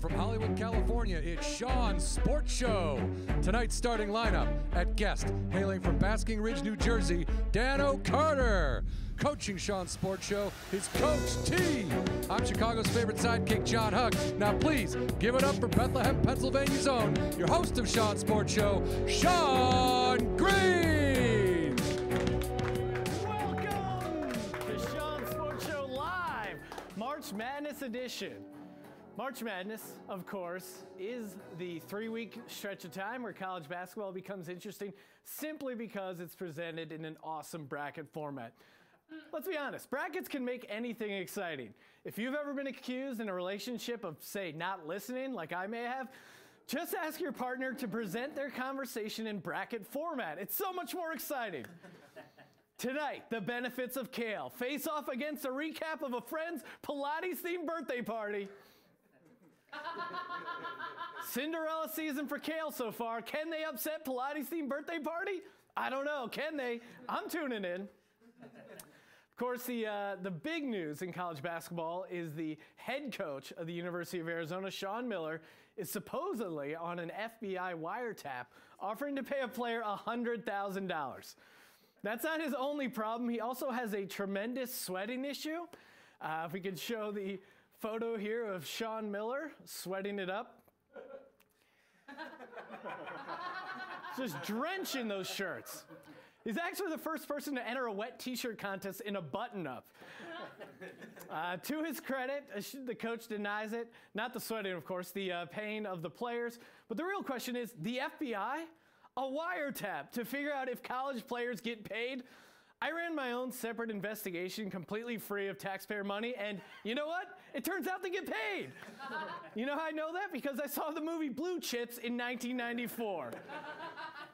from Hollywood, California, it's Sean Sports Show. Tonight's starting lineup at guest, hailing from Basking Ridge, New Jersey, Dan O'Carter. Coaching Sean Sports Show is Coach T. I'm Chicago's favorite sidekick, John Huck. Now, please give it up for Bethlehem, Pennsylvania's own, your host of Sean Sports Show, Sean Green. Welcome to Sean Sports Show Live, March Madness edition. March Madness, of course, is the three week stretch of time where college basketball becomes interesting simply because it's presented in an awesome bracket format. Let's be honest, brackets can make anything exciting. If you've ever been accused in a relationship of, say, not listening, like I may have, just ask your partner to present their conversation in bracket format. It's so much more exciting. Tonight, the benefits of kale. Face off against a recap of a friend's Pilates themed birthday party. Cinderella season for kale so far. Can they upset Pilates themed birthday party? I don't know. Can they? I'm tuning in. Of course, the, uh, the big news in college basketball is the head coach of the University of Arizona, Sean Miller, is supposedly on an FBI wiretap offering to pay a player $100,000. That's not his only problem. He also has a tremendous sweating issue. Uh, if we could show the photo here of Sean Miller sweating it up. Just drenching those shirts. He's actually the first person to enter a wet t-shirt contest in a button-up. Uh, to his credit, uh, the coach denies it. Not the sweating, of course, the uh, pain of the players. But the real question is, the FBI? A wiretap to figure out if college players get paid? I ran my own separate investigation completely free of taxpayer money, and you know what? It turns out they get paid. you know how I know that? Because I saw the movie Blue Chips in 1994.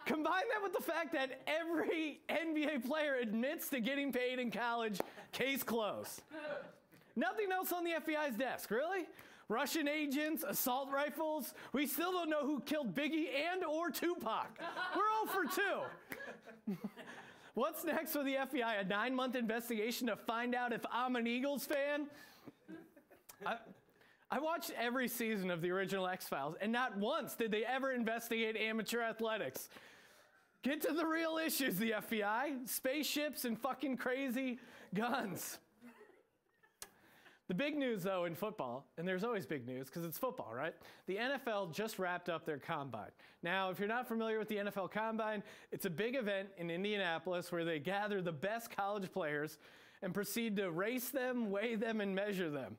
Combine that with the fact that every NBA player admits to getting paid in college, case closed. Nothing else on the FBI's desk, really? Russian agents, assault rifles. We still don't know who killed Biggie and or Tupac. We're all for 2. What's next for the FBI? A nine month investigation to find out if I'm an Eagles fan? I, I watched every season of the original X Files, and not once did they ever investigate amateur athletics. Get to the real issues, the FBI spaceships and fucking crazy guns. The big news, though, in football, and there's always big news because it's football, right? The NFL just wrapped up their combine. Now, if you're not familiar with the NFL combine, it's a big event in Indianapolis where they gather the best college players and proceed to race them, weigh them, and measure them.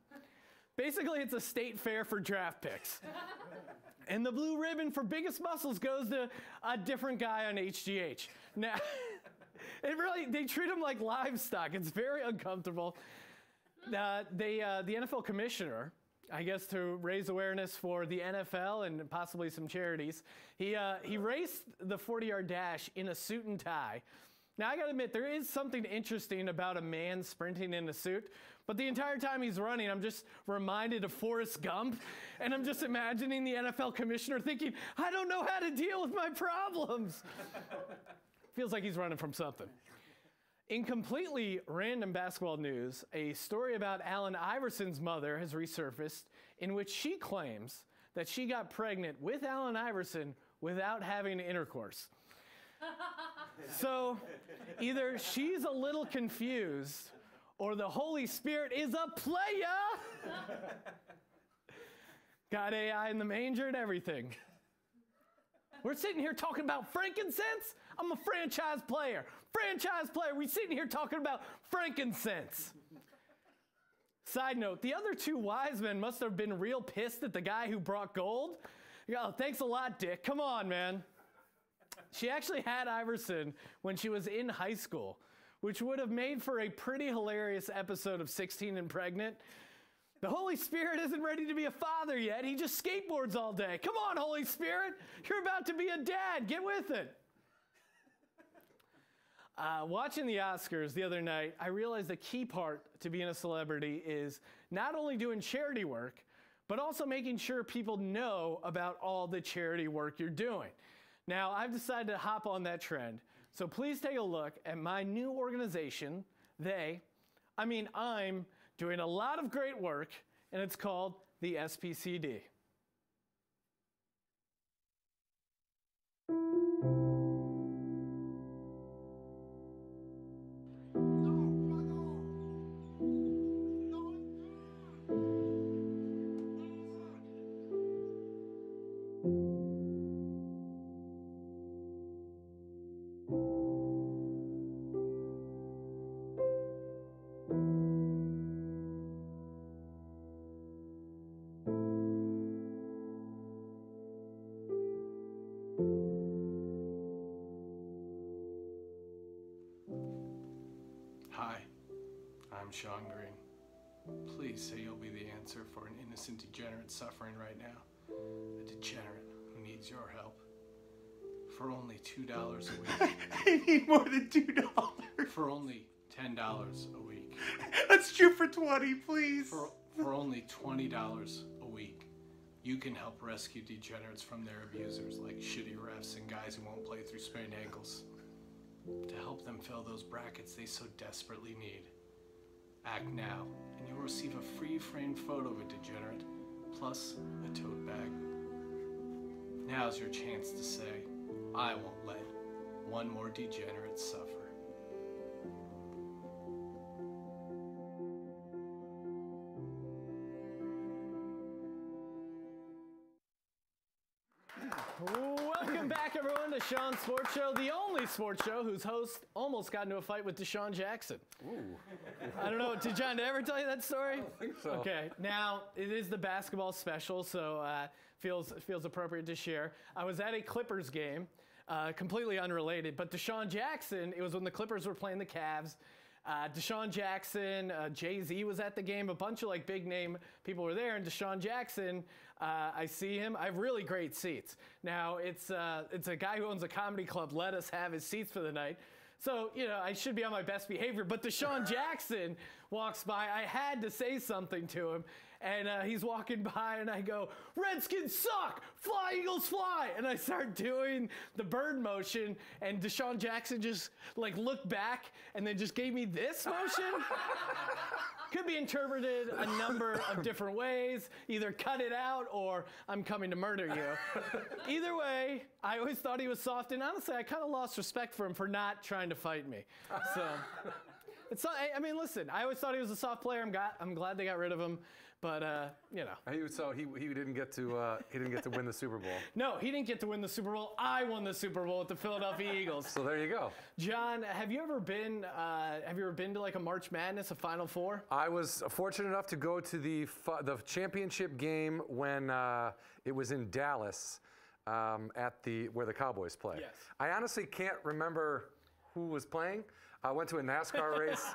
Basically, it's a state fair for draft picks. and the blue ribbon for biggest muscles goes to a different guy on HGH. Now, it really, they treat them like livestock. It's very uncomfortable. Uh, they, uh, the NFL commissioner, I guess to raise awareness for the NFL and possibly some charities, he, uh, he raced the 40 yard dash in a suit and tie. Now, I gotta admit, there is something interesting about a man sprinting in a suit, but the entire time he's running, I'm just reminded of Forrest Gump, and I'm just imagining the NFL commissioner thinking, I don't know how to deal with my problems. Feels like he's running from something. In completely random basketball news, a story about Allen Iverson's mother has resurfaced in which she claims that she got pregnant with Allen Iverson without having intercourse. so either she's a little confused or the Holy Spirit is a player. got AI in the manger and everything. We're sitting here talking about frankincense. I'm a franchise player. Franchise player. We're sitting here talking about frankincense. Side note, the other two wise men must have been real pissed at the guy who brought gold. Oh, thanks a lot, Dick. Come on, man. She actually had Iverson when she was in high school, which would have made for a pretty hilarious episode of 16 and Pregnant the Holy Spirit isn't ready to be a father yet. He just skateboards all day. Come on, Holy Spirit. You're about to be a dad. Get with it. Uh, watching the Oscars the other night, I realized the key part to being a celebrity is not only doing charity work, but also making sure people know about all the charity work you're doing. Now, I've decided to hop on that trend, so please take a look at my new organization. They, I mean, I'm doing a lot of great work, and it's called the SPCD. I'm Sean Green. Please say you'll be the answer for an innocent degenerate suffering right now. A degenerate who needs your help. For only $2 a week. I need more than two dollars. For only $10 a week. Let's shoot for twenty, please. For, for only $20 a week. You can help rescue degenerates from their abusers like shitty refs and guys who won't play through sprained ankles. To help them fill those brackets they so desperately need. Act now, and you'll receive a free framed photo of a degenerate, plus a tote bag. Now's your chance to say, I won't let one more degenerate suffer. Sports Show, the only sports show whose host almost got into a fight with DeSean Jackson. Ooh. I don't know. Did John ever tell you that story? I think so. Okay. Now it is the basketball special, so uh, feels feels appropriate to share. I was at a Clippers game, uh, completely unrelated, but DeSean Jackson. It was when the Clippers were playing the Cavs. Uh, DeSean Jackson, uh, Jay Z was at the game. A bunch of like big name people were there, and DeSean Jackson. Uh, I see him. I have really great seats. Now it's uh, it's a guy who owns a comedy club. Let us have his seats for the night. So you know I should be on my best behavior. But DeSean Jackson walks by. I had to say something to him, and uh, he's walking by, and I go, "Redskins suck! Fly Eagles fly!" And I start doing the bird motion, and DeSean Jackson just like looked back and then just gave me this motion. Could be interpreted a number of different ways. Either cut it out or I'm coming to murder you. Either way, I always thought he was soft, and honestly, I kind of lost respect for him for not trying to fight me. So. It's not, I- I mean, listen. I always thought he was a soft player. I'm, got, I'm glad they got rid of him, but uh, you know, He, so he, he didn't get to uh, he didn't get to win the Super Bowl. no, he didn't get to win the Super Bowl. I won the Super Bowl with the Philadelphia Eagles. So there you go. John, have you ever been? Uh, have you ever been to like a March Madness, a Final Four? I was fortunate enough to go to the the championship game when uh, it was in Dallas um, at the where the Cowboys play. Yes. I honestly can't remember who was playing. I went to a NASCAR race,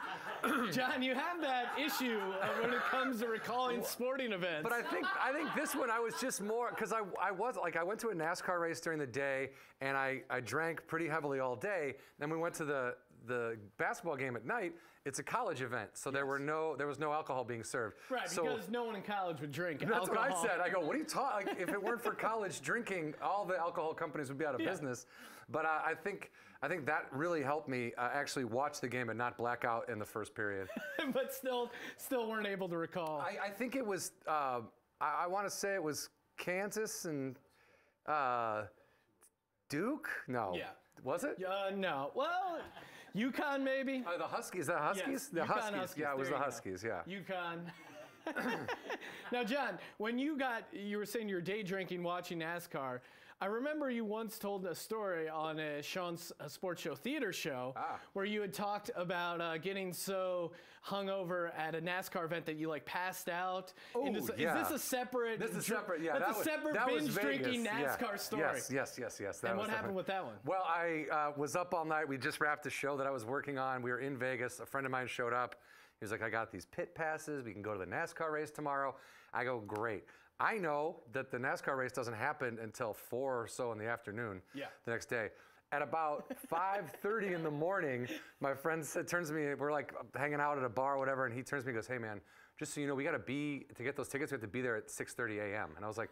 John, you have that issue when it comes to recalling sporting events. but I think I think this one I was just more because I I was like I went to a NASCAR race during the day and I I drank pretty heavily all day. Then we went to the the basketball game at night. It's a college event, so there were no there was no alcohol being served. right, so, because no one in college would drink That's alcohol. what I said. I go, what are you talking? Like, if it weren't for college drinking, all the alcohol companies would be out of Yeah. business. But uh, I think I think that really helped me uh, actually watch the game and not black out in the first period. but still, still weren't able to recall. I, I think it was. Uh, I, I want to say it was Kansas and uh, Duke. No. Yeah. Was it? uh, no. Well, UConn maybe. Uh, the Huskies. The Huskies. Yes, the UConn Huskies. Huskies, Yeah, it was there the you go. Huskies. Yeah. UConn. now, John, when you got, you were saying you were day drinking watching NASCAR. I remember you once told a story on a Sean's uh, Sports Show theater show Ah. where you had talked about uh, getting so hungover at a NASCAR event that you like passed out. Oh, into yeah. Is this a separate? This is separate. Yeah, that's that a was, separate that was binge drinking Vegas. Yeah. NASCAR story. Yes, yes, yes, yes. That And what happened with that one? Well, I uh, was up all night. We just wrapped a show that I was working on. We were in Vegas. A friend of mine showed up. He was like, "I got these pit passes. We can go to the NASCAR race tomorrow." I go, "Great." I know that the NASCAR race doesn't happen until four or so in the afternoon. Yeah. The next day. At about 5:30 in the morning, my friend said, turns to me. We're like hanging out at a bar or whatever, and he turns to me and goes, "Hey man, just so you know, we got to be to get those tickets. We have to be there at 6:30 a.m." And I was like,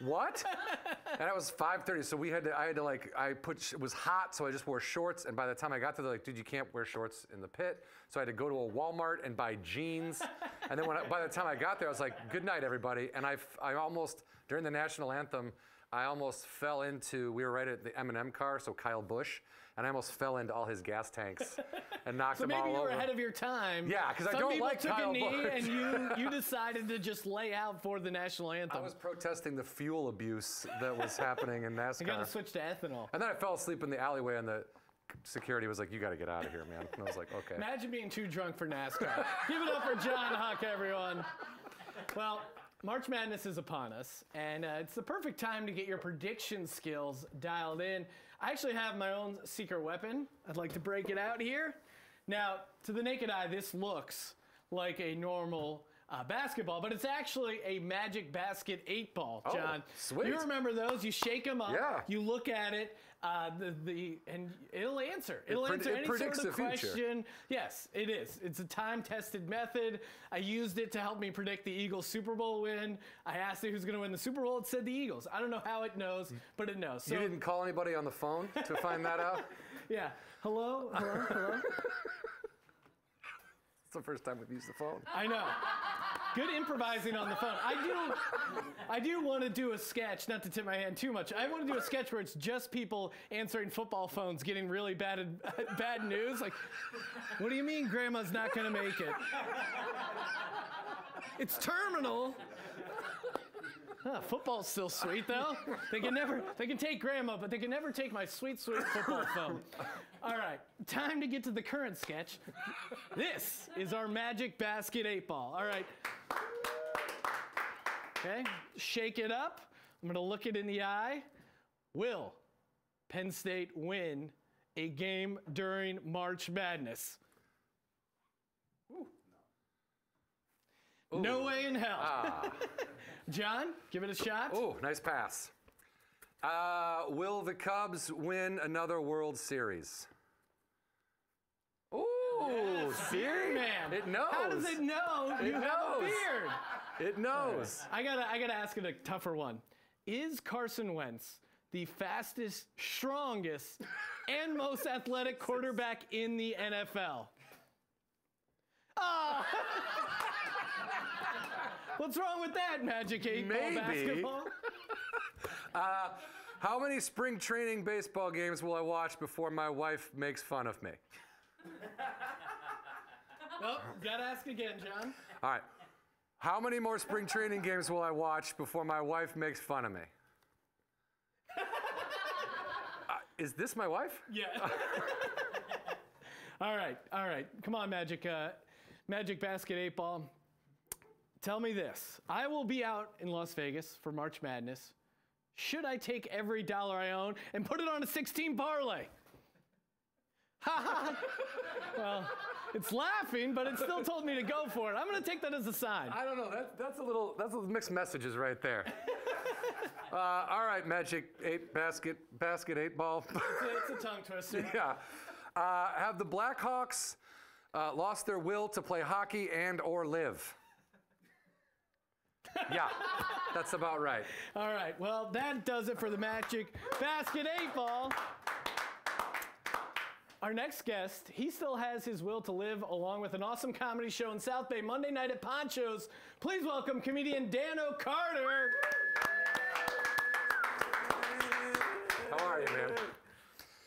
"What?" and it was 5:30, so we had to. I had to like. I put. It was hot, so I just wore shorts. And by the time I got there, they're like, "Dude, you can't wear shorts in the pit." So I had to go to a Walmart and buy jeans. and then when I, by the time I got there, I was like, "Good night, everybody." And I, I almost during the national anthem. I almost fell into. We were right at the M&M car, so Kyle Busch, and I almost fell into all his gas tanks and knocked So them maybe all you were over. ahead of your time. Yeah, because I don't people like took Kyle a knee and you you decided to just lay out for the national anthem. I was protesting the fuel abuse that was happening in NASCAR. I got to switch to ethanol. And then I fell asleep in the alleyway, and the security was like, "You got to get out of here, man." And I was like, "Okay." Imagine being too drunk for NASCAR. Give it up for John Huck, everyone. Well, March Madness is upon us, and uh, it's the perfect time to get your prediction skills dialed in. I actually have my own secret weapon. I'd like to break it out here. Now, to the naked eye, this looks like a normal uh, basketball, but it's actually a Magic Basket 8 ball, Oh, John. sweet. You remember those? You shake them up, Yeah. you look at it, uh, the, the, and it'll answer. It'll pred- answer it any sort of question. Yes, it is. It's a time-tested method. I used it to help me predict the Eagles Super Bowl win. I asked it who's going to win the Super Bowl. It said the Eagles. I don't know how it knows, but it knows. So You didn't call anybody on the phone to find that out? yeah. Hello, hello, hello. The first time we've used the phone. I know. Good improvising on the phone. I do. I do want to do a sketch. Not to tip my hand too much. I want to do a sketch where it's just people answering football phones, getting really bad bad news. Like, what do you mean, Grandma's not going to make it? It's terminal. Huh, football's still sweet though. They can never. They can take Grandma, but they can never take my sweet, sweet football phone. All right, time to get to the current sketch. This is our Magic Basket 8 ball. All right. Okay, shake it up. I'm going to look it in the eye. Will Penn State win a game during March Madness? No way in hell. Ah. John, give it a shot. Oh, nice pass. Uh, will the Cubs win another World Series? Ooh, see? Man, It knows. How does it know you have a knows. beard? It knows. I gotta, I gotta ask it a tougher one. Is Carson Wentz the fastest, strongest, and most athletic quarterback in the NFL? Ah! What's wrong with that, Magic 8 ball Maybe. basketball? How many spring training baseball games will I watch before my wife makes fun of me? Well, gotta ask again, John. All right. How many more spring training games will I watch before my wife makes fun of me? Uh, is this my wife? Yeah. all right, all right. Come on, Magic, uh, Magic Basket 8 Ball. Tell me this. I will be out in Las Vegas for March Madness. Should I take every dollar I own and put it on a 16 parlay? Ha ha! Well, it's laughing, but it still told me to go for it. I'm going to take that as a sign. I don't know. That, that's a little. That's a mixed messages right there. uh, all right, Magic Eight basket basket eight ball. It's a tongue twister. yeah. Uh, have the Blackhawks uh, lost their will to play hockey and or live? yeah, that's about right. All right, well, that does it for the Magic Basket 8 Ball. Our next guest, he still has his will to live along with an awesome comedy show in South Bay Monday night at Ponchos. Please welcome comedian Dan O'Carter. How are you, man?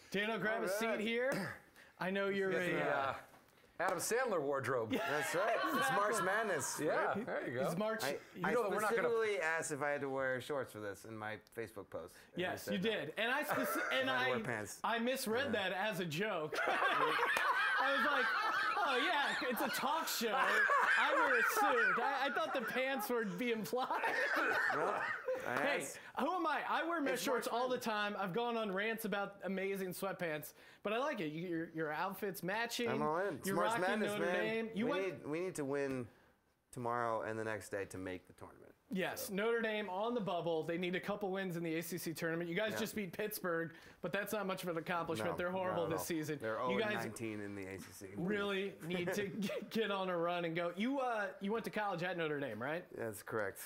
Dano, grab a seat here. I know you're The a. Uh, uh, Adam Sandler wardrobe. That's right. It's March Madness. Yeah. There you go. is March. I, you I know that we're not gonna- specifically asked if I had to wear shorts for this in my Facebook post. Yes, you no. did, and I speci- and I I wear pants. I misread that as a joke. I was like, oh yeah, it's a talk show. I wear a suit. I, I thought the pants would be implied. Well, I Hey, who am I? I wear mesh shorts all the time. I've gone on rants about amazing sweatpants, but I like it. You, your, your outfit's matching. I'm all in. You're rocking Madness, Notre man. Dame. You we, went, need, we need to win tomorrow and the next day to make the tournament. yes, Notre Dame on the bubble. They need a couple wins in the ACC tournament. You guys Yeah. just beat Pittsburgh, but that's not much of an accomplishment. No, They're horrible not at this all. season. They're 0 you guys 19 in the ACC. really need to get, get on a run and go. You uh, you went to college at Notre Dame, right? That's correct.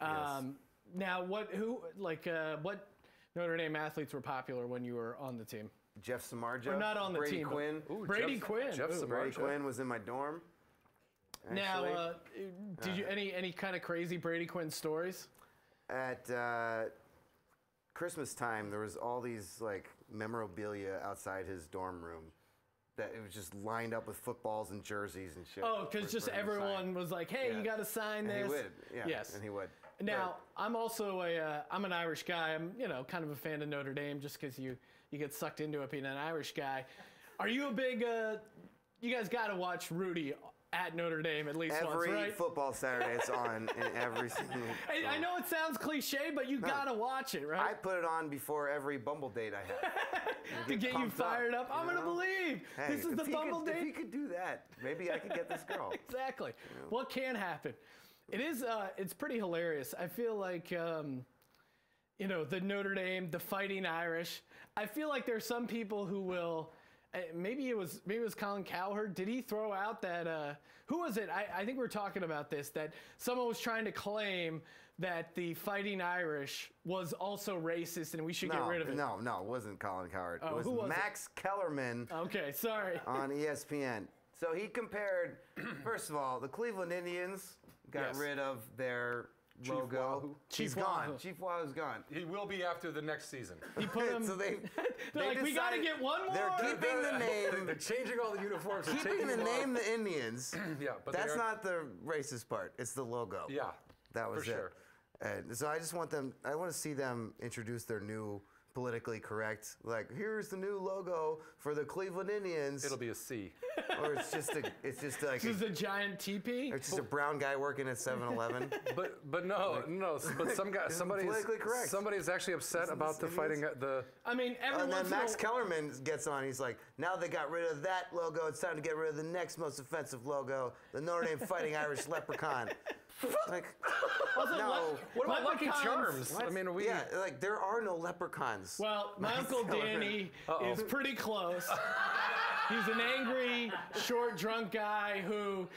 Yes. Um, now, what who like uh, what Notre Dame athletes were popular when you were on the team? Jeff Samardzija. Or not on the Brady team, but- Quinn. Brady Jeff- Quinn. Jeff Ooh. Samardzija. Brady Quinn was in my dorm. Now, uh, did you any any kind of crazy Brady Quinn stories? at uh, Christmas time, there was all these like memorabilia outside his dorm room that it was just lined up with footballs and jerseys and shit. Oh, because just for him to sign. everyone was like, "Hey, Yeah. you got to sign And this." he would, yeah. Yes. And he would. Now, I'm also a uh, I'm an Irish guy. I'm you know kind of a fan of Notre Dame just because you you get sucked into it being an Irish guy. Are you a big? Uh, you guys got to watch Rudy at Notre Dame at least Every once, right? football Saturday, it's on in every single. I, I know it sounds cliche, but you gotta watch it, right? I put it on before every Bumble date I had. to get you pumped up, fired up. I'm you gonna believe Hey, this is the Bumble could, If he could do that, maybe I could get this girl. Exactly. What can happen? It is. Uh, it's pretty hilarious. I feel like. Um, you know, the Notre Dame, the Fighting Irish. I feel like there's some people who will. uh, Maybe it was maybe it was Colin Cowherd. Did he throw out that? Uh, who was it? I, I think we are talking about this. That someone was trying to claim that the Fighting Irish was also racist and we should get rid of it. no, no, it wasn't Colin Cowherd. Oh, it was, who was it? Max Kellerman Okay, sorry. on ESPN. So he compared, first of all, the Cleveland Indians got Yes. rid of their logo. Wahoo. He's Chief gone. Chief Wahoo's gone. He will be after the next season. He put him. so they, they're they like, we gotta get one more. They're keeping the name. They're changing all the uniforms. they're keeping taking the name the Indians. Yeah, but That's are- not the racist part. It's the logo. Yeah, That was for it. sure. And so I just want them. I want to see them introduce their new politically correct. Like, here's the new logo for the Cleveland Indians. It'll be a C. or it's just a. It's just like. This is A, a giant teepee. it's just a brown guy working at 7-Eleven. But but no no. But some guy somebody's politically correct. somebody's actually upset about the this fighting the. I mean, every and then Max a, Kellerman gets on. He's like, now they got rid of that logo. It's time to get rid of the next most offensive logo, the Notre Dame Fighting Irish Leprechaun. like, Also, no. le- What about Lucky leprechauns- Charms? I mean, are we? yeah, like there are no leprechauns. Well, my uncle Danny is pretty close. He's an angry, short, drunk guy who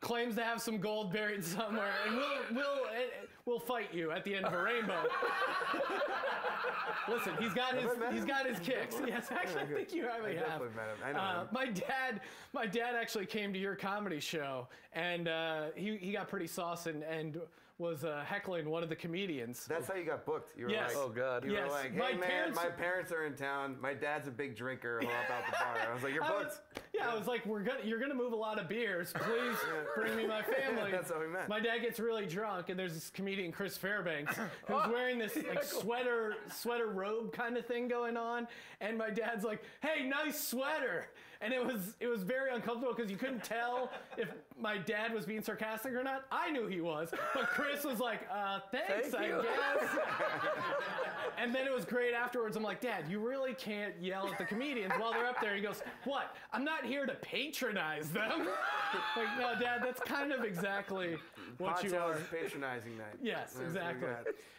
claims to have some gold buried somewhere, and will will uh, will fight you at the end of a rainbow. Listen, he's got his I met he's got his kicks. Yes, actually, I think you probably I have. definitely met him. I know Uh, him. my dad, my dad actually came to your comedy show, and uh, he he got pretty sauce and, and was uh, heckling one of the comedians. That's how you got booked. You were Yes. like, Oh, God. You Yes. were like, hey My man, parents- my parents are in town. My dad's a big drinker. He'll help out the bar. I was like, you're I booked. was, yeah, I was like, we're gonna, you're gonna move a lot of beers. Please bring me my family. That's how we met. My dad gets really drunk, and there's this comedian Chris Fairbanks who's wearing this like sweater, sweater robe kind of thing going on, and my dad's like, "Hey, nice sweater," and it was it was very uncomfortable because you couldn't tell if my dad was being sarcastic or not. I knew he was, but Chris was like, uh, "Thanks, Thank I you." guess." And then it was great afterwards. I'm like, Dad, you really can't yell at the comedians while they're up there. He goes, What? I'm not here to patronize them. like, no, Dad, that's kind of exactly what you Poncho are. patronizing night. Yes, That's exactly.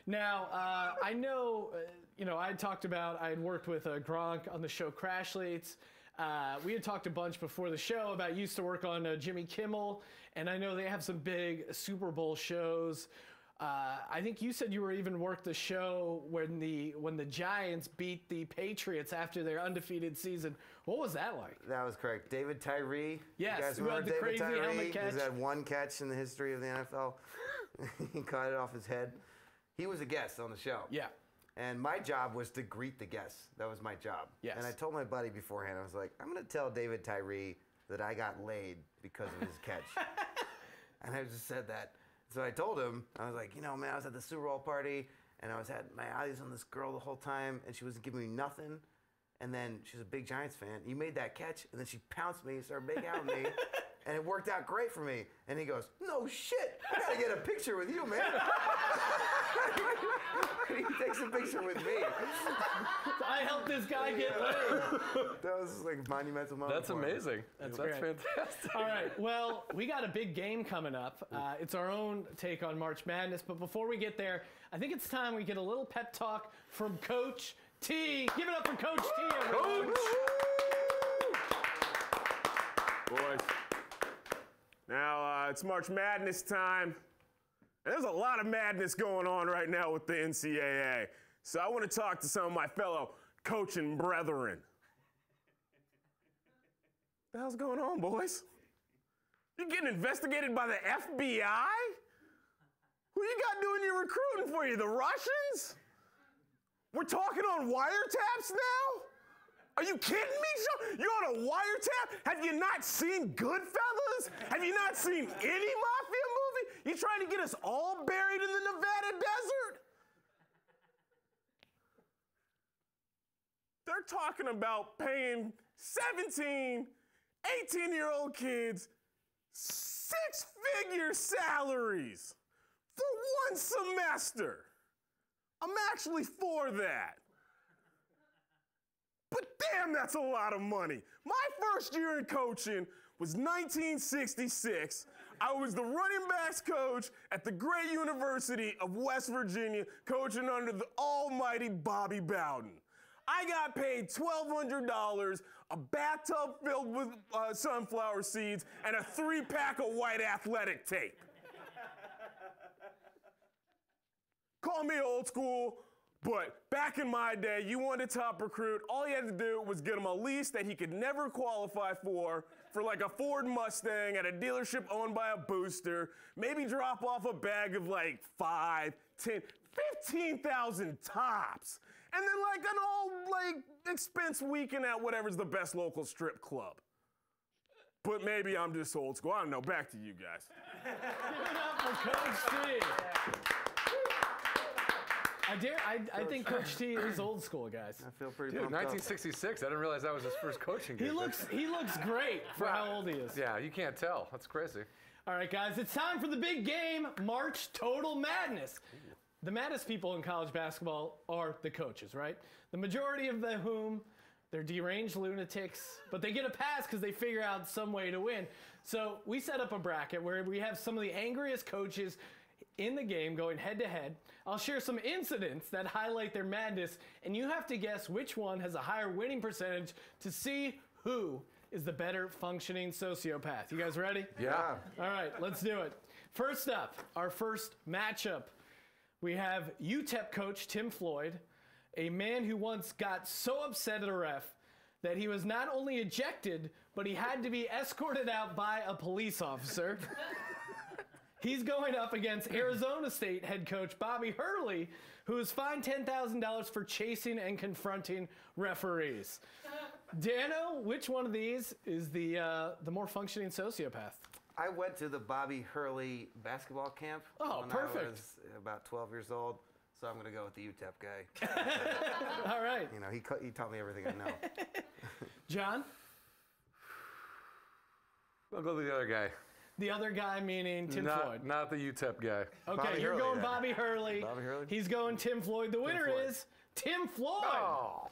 Now, uh, I know, uh, you know, I had talked about, I had worked with uh, Gronk on the show Crashletes. Uh, we had talked a bunch before the show about used to work on uh, Jimmy Kimmel, and I know they have some big Super Bowl shows. Uh, I think you said you were even worked the show when the when the Giants beat the Patriots after their undefeated season. What was that like? That was correct. David Tyree. Yes, You guys who had the David crazy Tyree? catch. He's had one catch in the history of the NFL. he caught it off his head. He was a guest on the show. Yeah. And my job was to greet the guests. That was my job. Yes. And I told my buddy beforehand, I was like, I'm going to tell David Tyree that I got laid because of his catch. and I just said that. So I told him, I was like, you know, man, I was at the Super Bowl party and I was had my eyes on this girl the whole time and she wasn't giving me nothing. And then she's a big Giants fan. You made that catch and then she pounced me, started making out with me. And it worked out great for me. And he goes, No shit. I gotta get a picture with you, man. he takes a picture with me. I helped this guy get laid. That was like a monumental moment. That's for him. amazing. That's, great. fantastic. All right. Well, we got a big game coming up. Uh, it's our own take on March Madness. But before we get there, I think it's time we get a little pep talk from Coach T. Give it up for Coach T. Everyone. boys. Uh, it's March Madness time. And there's a lot of madness going on right now with the NCAA. So I want to talk to some of my fellow coaching brethren. The hell's going on, boys? You getting investigated by the FBI? Who you got doing your recruiting for you? The Russians? We're talking on wiretaps now? Are you kidding me? Sean? You're on a wiretap? Have you not seen Goodfellas? Have you not seen any mafia movie? You trying to get us all buried in the Nevada desert? They're talking about paying 17, 18 year old kids six figure salaries for one semester. I'm actually for that. But damn, that's a lot of money. My first year in coaching was 1966. I was the running backs coach at the great University of West Virginia, coaching under the almighty Bobby Bowden. I got paid $1,200, a bathtub filled with uh, sunflower seeds, and a three pack of white athletic tape. Call me old school, but back in my day, you wanted a top recruit, all you had to do was get him a lease that he could never qualify for, for like a Ford Mustang at a dealership owned by a booster, maybe drop off a bag of like five, ten, fifteen thousand tops. And then like an all like expense weekend at whatever's the best local strip club. But maybe I'm just old school. I don't know. Back to you guys. Give it up for Coach T. I dare. I, I think Coach T is old school, guys. I feel pretty Dude, pumped up. 1966. I didn't realize that was his first coaching game. He looks. He looks great for how old he is. Yeah, you can't tell. That's crazy. All right, guys, it's time for the big game, March Total Madness. The maddest people in college basketball are the coaches, right? The majority of the whom they're deranged lunatics, but they get a pass because they figure out some way to win. So we set up a bracket where we have some of the angriest coaches in the game going head to head. I'll share some incidents that highlight their madness, and you have to guess which one has a higher winning percentage to see who is the better functioning sociopath. You guys ready? Yeah. All right, let's do it. First up, our first matchup. We have UTEP coach Tim Floyd, a man who once got so upset at a ref that he was not only ejected, but he had to be escorted out by a police officer. He's going up against Arizona State head coach Bobby Hurley, who is fined $10,000 for chasing and confronting referees. Dano, which one of these is the uh, the more functioning sociopath? I went to the Bobby Hurley basketball camp Oh, when perfect. I was about 12 years old. So I'm going to go with the UTEP guy. All right, You know, he, he taught me everything I know. John. I'll go with the other guy. The other guy meaning Tim not, Floyd. not the UTEP guy. Okay, Bobby you're Hurley, going then. Bobby Hurley. Bobby Hurley? He's going Tim Floyd. The winner is Tim Floyd. Oh.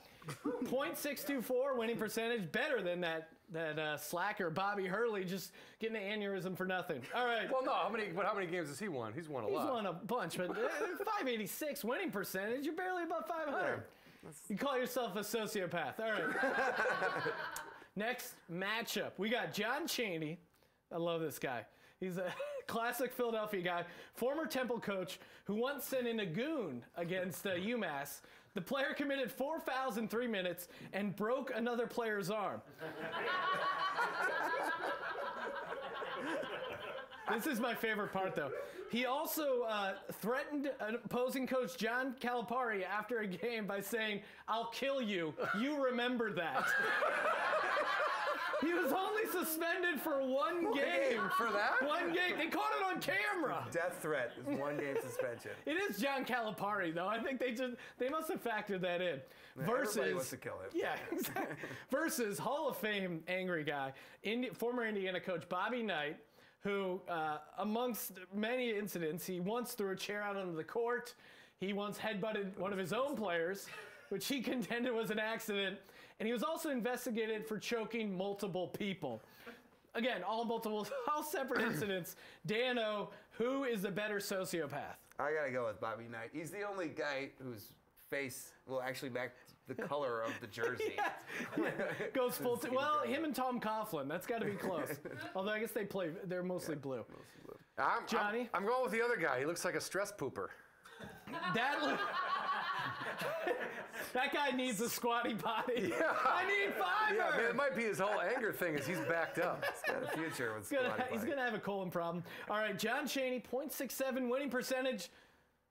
.624 winning percentage, better than that that uh, slacker Bobby Hurley just getting an aneurysm for nothing. All right. Well, no. How many? But how many games has he won? He's won a He's lot. He's won a bunch, but uh, 586 winning percentage, you're barely above 500. You call yourself a sociopath. All right. Next matchup, we got John Chaney. I love this guy. He's a classic Philadelphia guy, former Temple coach who once sent in a goon against uh, UMass. The player committed four fouls in three minutes and broke another player's arm. This is my favorite part, though. He also uh, threatened opposing coach John Calipari after a game by saying, "I'll kill you. You remember that." he was only suspended for one game. For that? One game. They caught it on camera. Death threat is one game suspension. It is John Calipari, though. I think they just they must have factored that in. Everybody Versus, wants to kill him. yeah, exactly. Versus Hall of Fame angry guy, Indi- former Indiana coach Bobby Knight, who, uh, amongst many incidents, he once threw a chair out onto the court. He once headbutted one of his own players, which he contended was an accident. And he was also investigated for choking multiple people. Again, all multiple, all separate incidents. Dano, who is the better sociopath? I got to go with Bobby Knight. He's the only guy whose face will actually match the color of the jersey. Goes full. T- well, him and Tom Coughlin. That's got to be close. Although I guess they play. They're mostly blue. I'm, I'm- Johnny? I'm, going with the other guy. He looks like a stress pooper. That look. That guy needs a squatty potty. I need fiber. Yeah, man, it might be his whole anger thing is he's backed up. He's got a future with He's gonna- squatty he's gonna have a colon problem. All right, John Chaney, 0.67 winning percentage.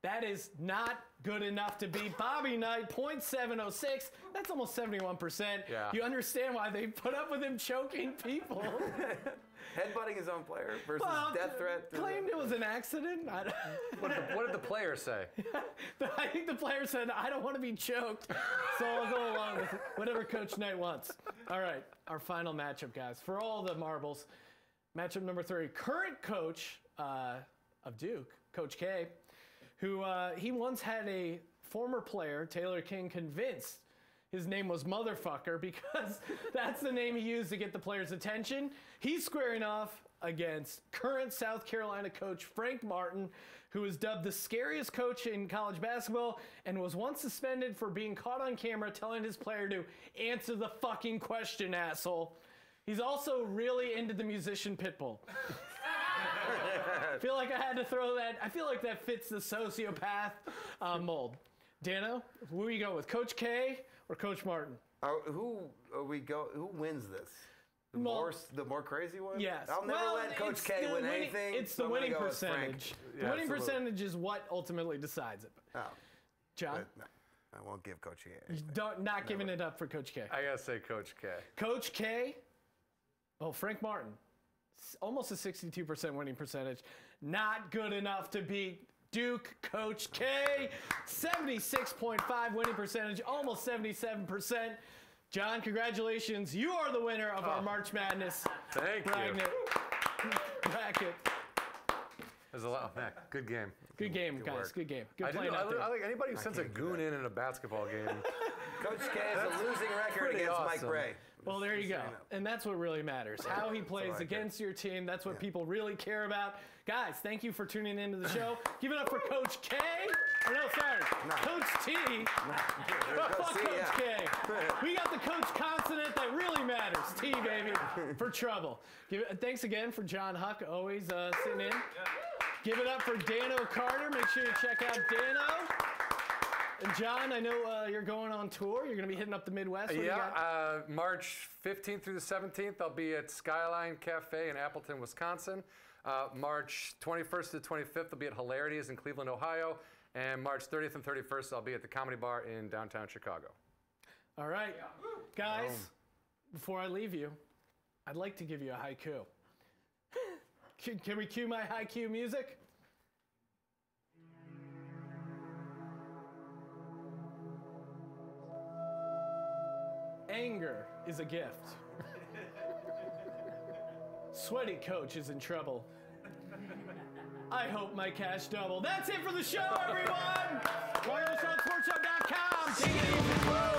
That is not good enough to beat Bobby Knight, 0.706. That's almost 71%. Yeah. You understand why they put up with him choking people. Headbutting his own player versus Well, death threat. Claimed it was an accident. What did the, what did the player say? I think the player said, I don't want to be choked, so I'll go along with whatever Coach Knight wants. All right, our final matchup, guys. For all the marbles, matchup number three. Current coach uh, of Duke, Coach K, who uh, he once had a former player, Taylor King, convinced his name was Motherfucker because that's the name he used to get the players' attention. He's squaring off against current South Carolina coach Frank Martin, who is dubbed the scariest coach in college basketball and was once suspended for being caught on camera telling his player to answer the fucking question, asshole. He's also really into the musician Pitbull. I feel like I had to throw that. I feel like that fits the sociopath uh, mold. Dano, who are you going with, Coach K or Coach Martin? Are- who are we go? Who wins this? The Well- more, the more crazy one. Yes. I'll never Well, let Coach K win winning- anything. It's the I'm winning go with Frank. percentage. The winning absolutely. percentage is what ultimately decides it. Oh, John, but no, I won't give Coach K. anything. don't, not giving it up for Coach K. I gotta say, Coach K. Coach K, oh, Frank Martin, s- almost a 62% winning percentage. Not good enough to beat Duke Coach K. 76.5 winning percentage, almost 77%. John, congratulations. You are the winner of our oh. March Madness Thank you. bracket. bracket. There's a lot. Oh, man, good game. Good game, guys. work. Good game. Good I, do, playing I, out there. I like anybody who sends a goon in in a basketball game. Coach K has a losing record pretty against Mike awesome. Brey. Well, there you go. And that's what really matters. How he plays against your team. That's what people really care about. Guys, thank you for tuning into the show. Give it up for Coach K. Or no, sorry. Coach T. Fuck C, Coach yeah. K. We got the coach consonant that really matters. T, baby. For trouble. Give it, thanks again for John Huck always uh, sitting in. Give it up for Dano Carter. Make sure you check out Dano. And John, I know uh, you're going on tour. You're going to be hitting up the Midwest. What yeah, uh, March 15th through the 17th, I'll be at Skyline Cafe in Appleton, Wisconsin. Uh, March 21st to the 25th, I'll be at Hilarities in Cleveland, Ohio. And March 30th and 31st, I'll be at the Comedy Bar in downtown Chicago. All right, guys, before I leave you, I'd like to give you a haiku. Can, can we cue my haiku music? Anger is a gift. Sweaty coach is in trouble. I hope my cash double. That's it for the show, everyone! WirelessShow, sportshow.com. Take it easy.